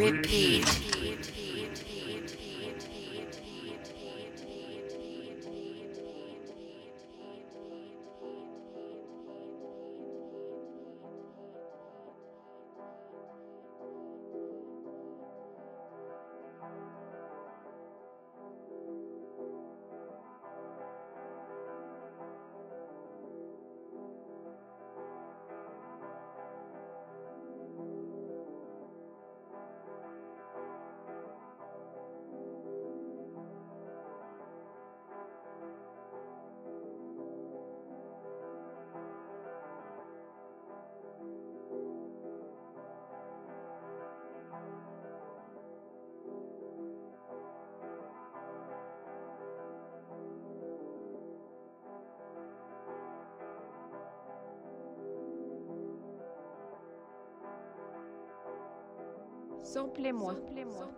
repeat. Samplez-moi. Samplez-moi.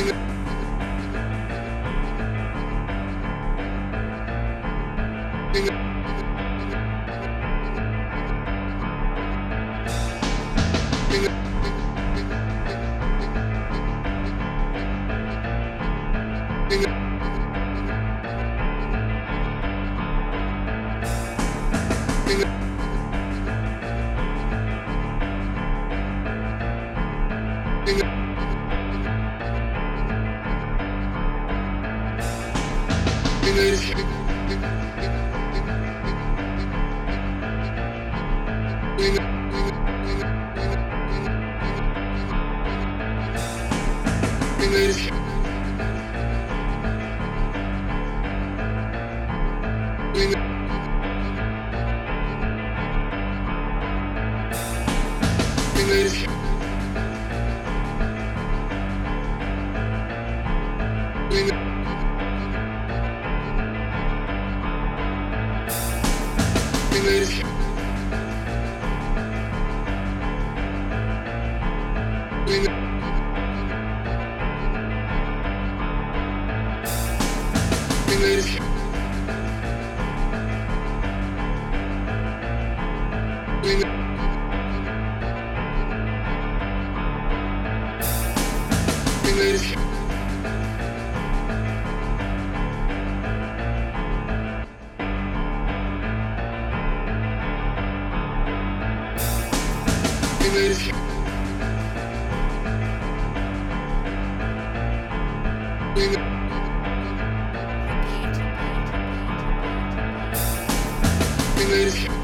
Thank you. English.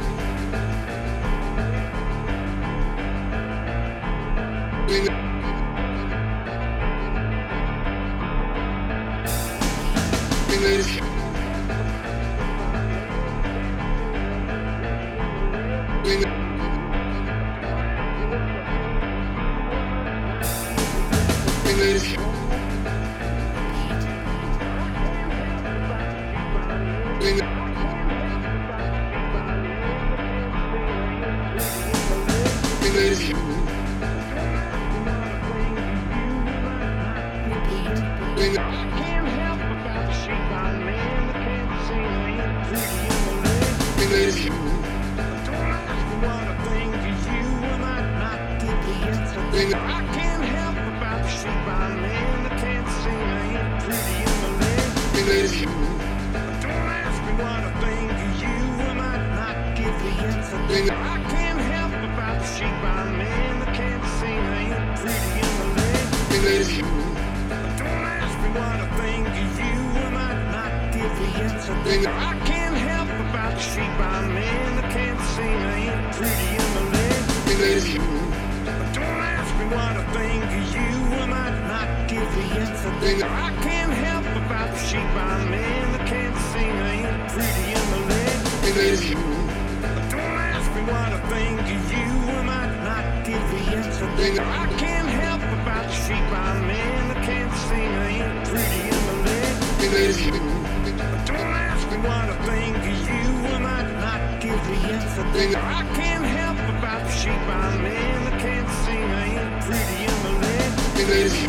baby.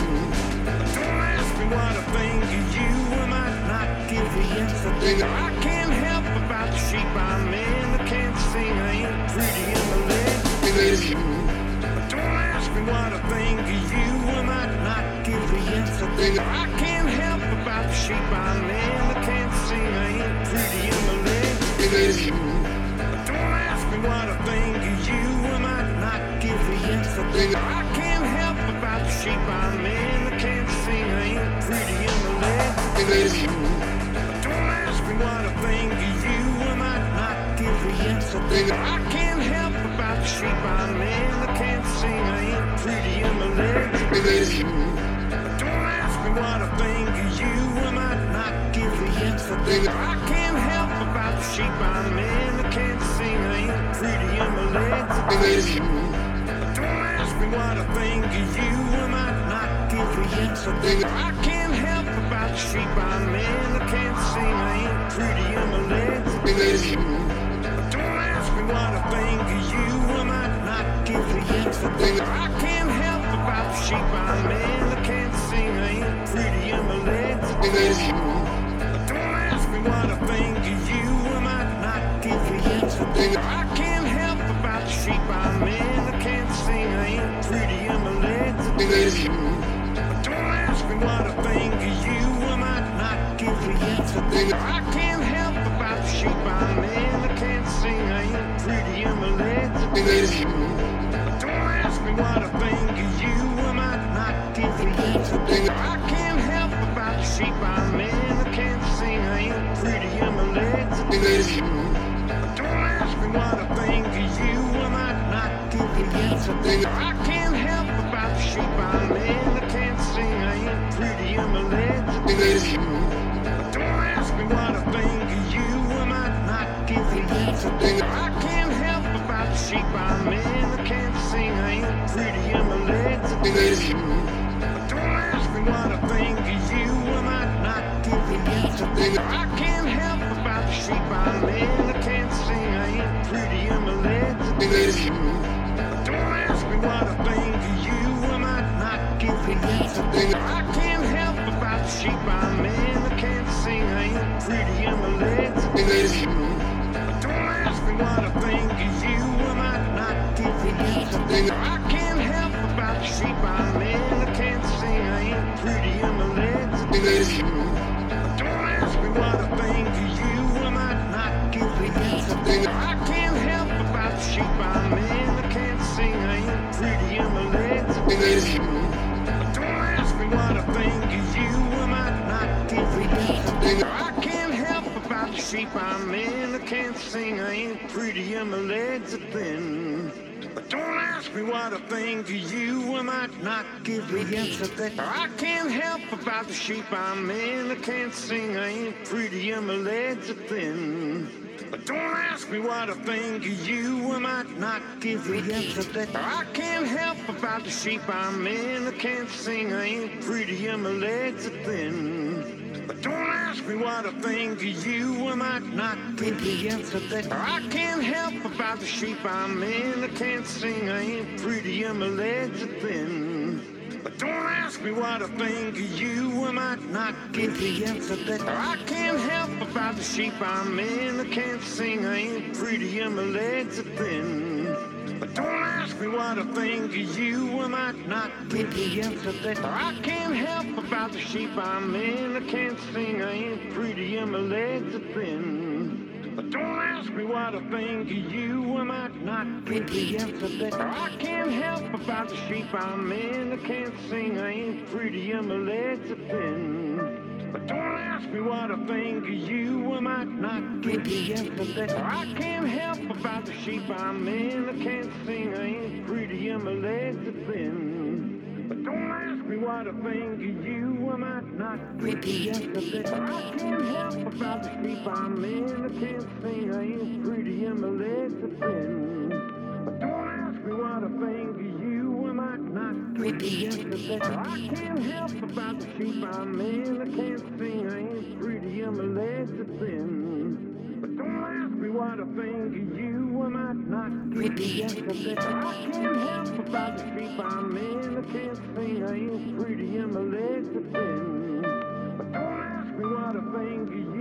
Don't ask me what I think of you. I might not give the answer. I can't help about the sheep I'm in. I can't sing. I ain't pretty in the lid. Baby. Don't ask me what I think of you. I might not give the answer. I can't help about the sheep I'm in. I can't sing. I ain't pretty in the lid. sheep I lay I can't sing, I ain't pretty in the leg. Don't ask me what I think of you, I might not give a yes or I can't help about the sheep I lay I can't sing, I ain't pretty in the leg. Don't ask me what I think of you, I might not give a yes or I can't help about the sheep I lay I can't sing, I ain't pretty in the leg shape I'm in. I can't sing, I ain't pretty, I'm a legend. Don't ask me what I think of you, I might not give the answer. I can't help about the sheep I'm in. I can't sing, I ain't pretty, I'm a legend. Don't ask me what I think of you, I might not give the answer. I can't help about the shape I'm the answer. I can't help about shape I'm in. I can't sing, I ain't pretty, I'm a legend. Don't ask me what I think of you, I might not give answer. I can't help about shape I'm in. I can't sing, I ain't pretty, I'm a legend. Don't ask me what I think of you, I might not give answer. I can't help about shape I'm in. I can't sing, I ain't pretty, I'm a legend. What I think of you, I might not give the answer. I can't help about the shape I'm in. I can't sing, I ain't pretty, I'm a legend. Don't ask me what I think of you, I might not give the answer. I can't help about the shape I'm in. I can't sing, I ain't pretty, I'm a legend. Don't ask me what I think of you, I might not give the answer. I can't help about the shape I'm in. I can't sing, I ain't pretty, I'm a. Don't ask me what I think of you, I might not give the answer. I can't help about the shape I'm in. I can't sing, I ain't pretty, I'm a legend. Don't ask me what I think of you, I might not give the answer. I can't help about the shape I'm in. I can't sing, I ain't pretty, I'm a legend. Don't ask me what I think of you, I might not give the shape I'm in. I can't sing, I ain't pretty, and my legs are thin. But don't ask me what I think of you, I might not give the answer that I can't help about the shape I'm in. I can't sing, I ain't pretty, and my legs are thin. But don't ask me what I think of you, I might not give the answer that I can't help about the shape I'm in. I can't sing, I ain't pretty, and my legs are thin. But don't ask me what I think of you, I might not answer that. I can't help about the shape I'm in. I can't sing, I ain't pretty, and my legs are thin. But don't ask me what I think of you, I might not answer that. I can't help about the shape I'm in. I can't sing, I ain't pretty, and my legs are thin. But don't ask me what I think of you, I might not give the answer that I can't help about the shape I'm in. I can't sing, I ain't pretty, and my legs are thin. But don't ask me what I think of you, I might not give the answer that I can't help about the shape I'm in. I can't sing, I ain't pretty, and my legs are thin. But don't ask me what I think of you, I might not answer that I can't help about the shape I'm in. I can't sing, I ain't pretty, and my legs are thin. But don't ask me what I think of you, I might not answer that I can't help about the shape I'm in. I can't sing, I ain't pretty, and my legs are thin. But don't ask me what I think of you, I might not give the answer that I can't help about the shape I'm in. I can't sing, I ain't pretty, and my legs are thin. But don't ask me what I think of you, I might not give the answer that I can't help about the shape I'm in. I can't sing, I ain't pretty, and my legs are thin. But don't ask me what I think of you, I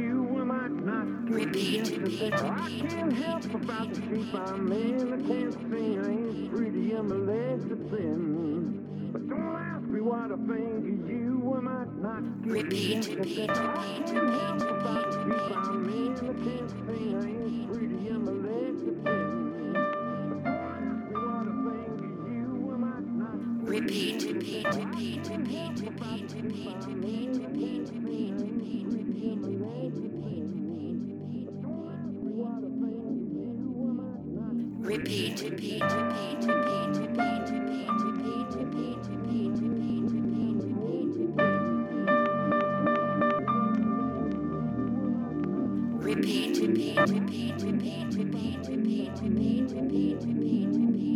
not the answer that I can't help about the shape I'm in. I can't sing, I ain't pretty, my legs are thin. But don't ask me what I think of you, I might not answer that I can't help about the shape I'm in. I can't sing, I ain't pretty, my legs are thin. But don't ask me what I think of you, not Repeat, repeat, repeat, repeat, repeat, repeat, repeat, repeat. Repeat, repeat, repeat, repeat, repeat, repeat, repeat, repeat,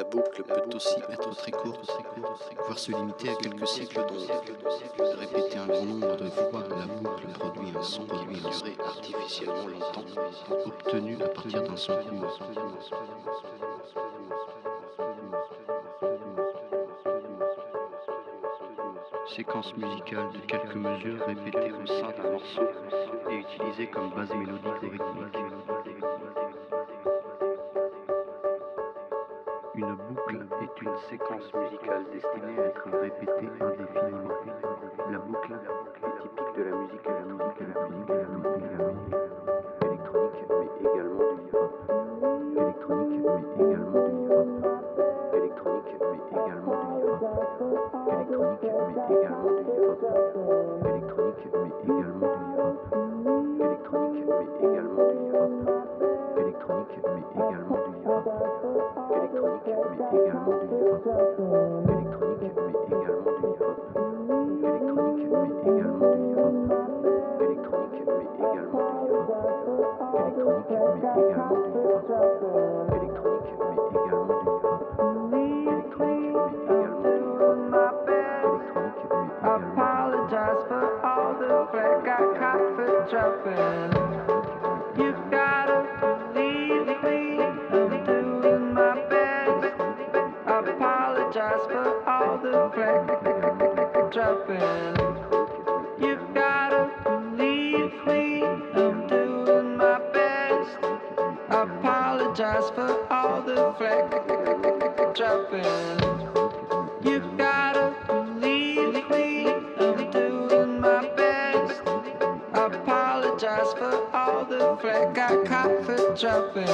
la boucle peut aussi être très courte, voire se limiter à quelques cycles d'ondes. Répéter un grand nombre de fois la boucle produit un son qui lui durer artificiellement longtemps, obtenu à partir d'un son court. séquence musicale de quelques mesures répétées au sein d'un morceau et utilisée comme base mélodique ou rythmique. qu'une séquence musicale destinée à être répétée indéfiniment. La boucle est typique de la musique et la musique et la musique. but got caught for dropping. You gotta believe me, I'm doing my best. I apologize for all the flag dropping. jumping.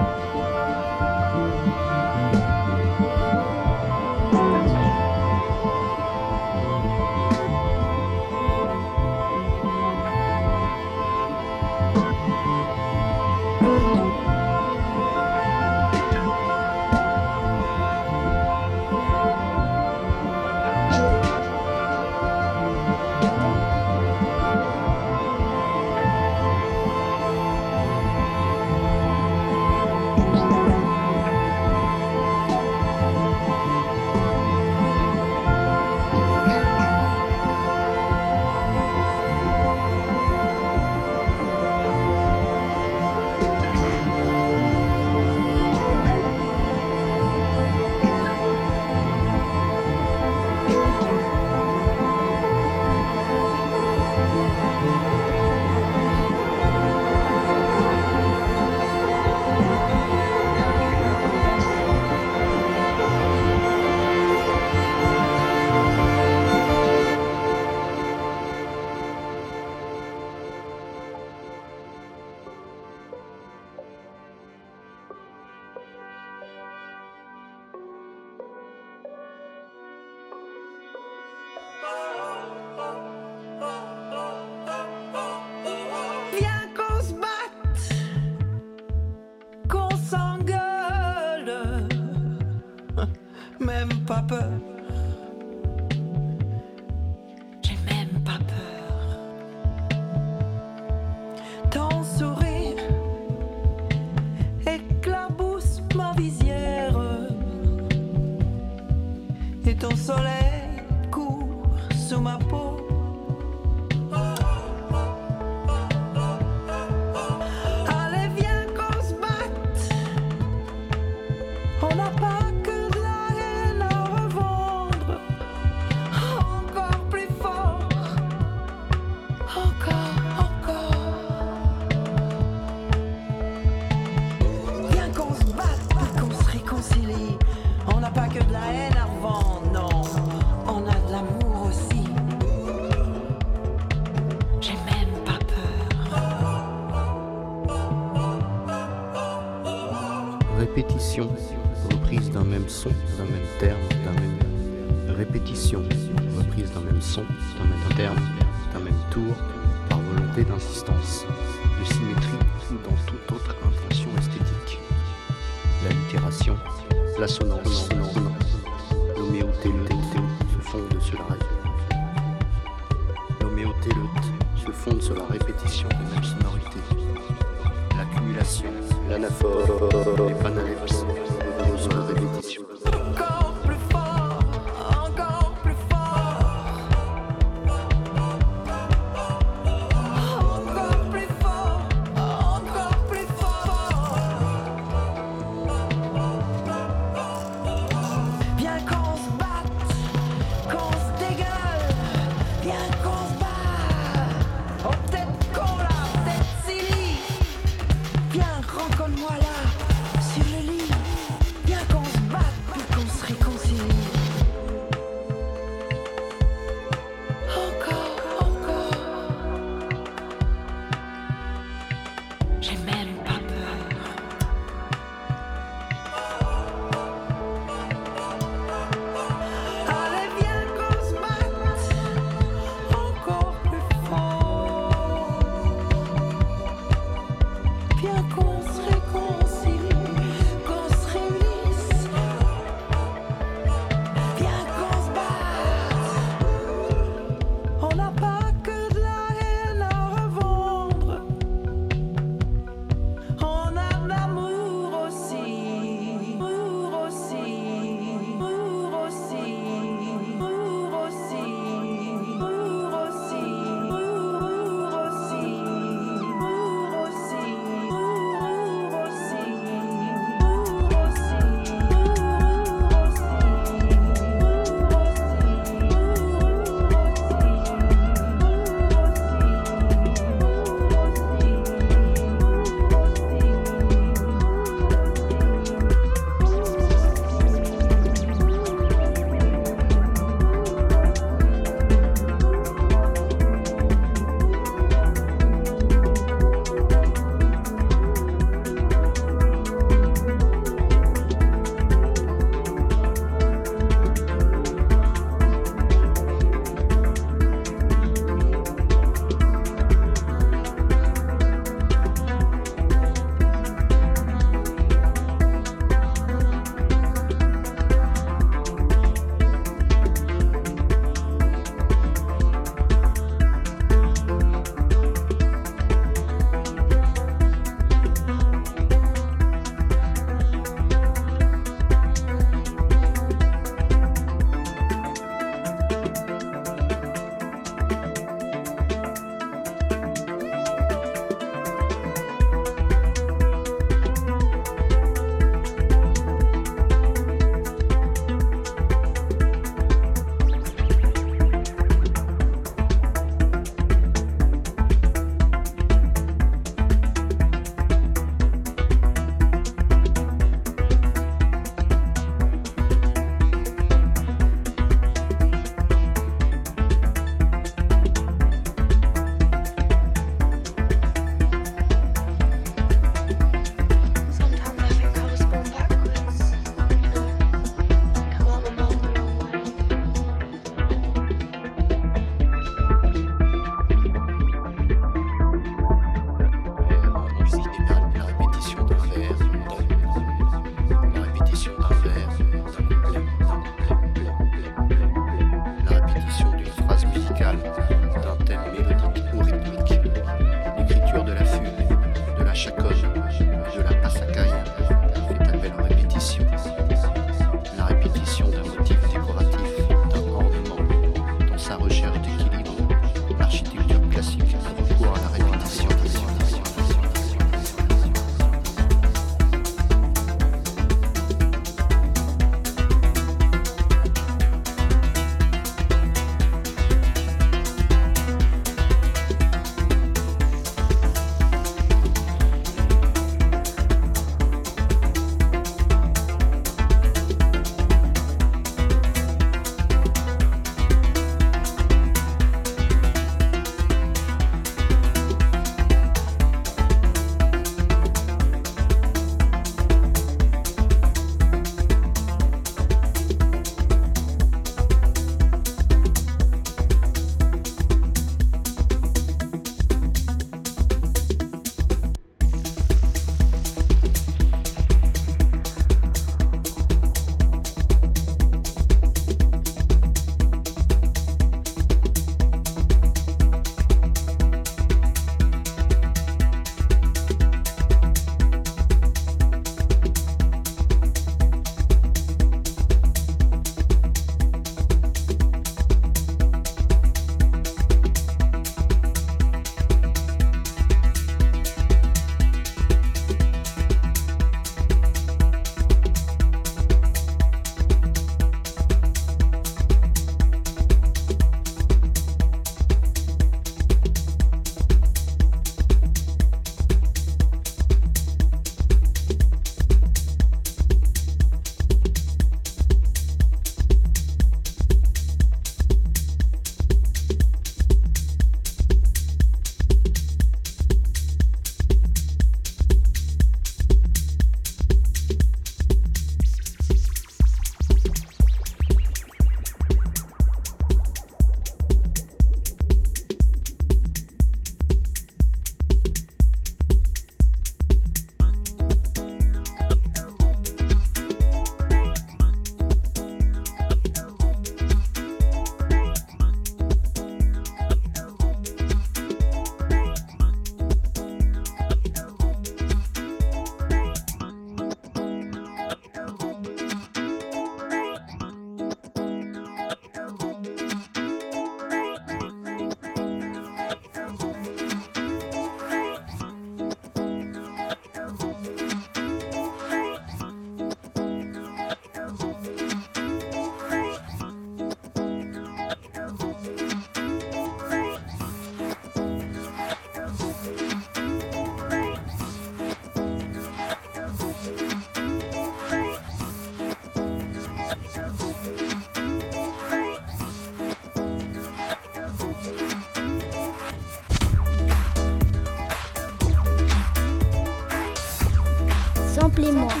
我